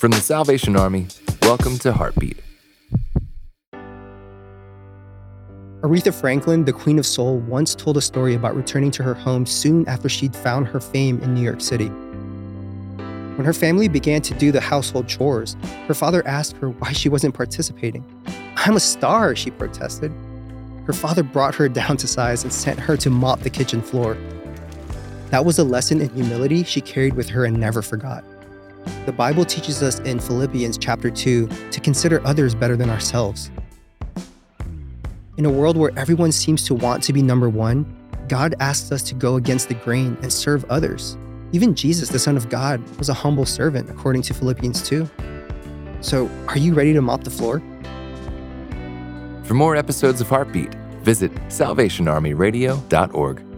From the Salvation Army, welcome to Heartbeat. Aretha Franklin, the Queen of Soul, once told a story about returning to her home soon after she'd found her fame in New York City. When her family began to do the household chores, her father asked her why she wasn't participating. I'm a star, she protested. Her father brought her down to size and sent her to mop the kitchen floor. That was a lesson in humility she carried with her and never forgot. The Bible teaches us in Philippians chapter 2 to consider others better than ourselves. In a world where everyone seems to want to be number one, God asks us to go against the grain and serve others. Even Jesus, the Son of God, was a humble servant, according to Philippians 2. So, are you ready to mop the floor? For more episodes of Heartbeat, visit salvationarmyradio.org.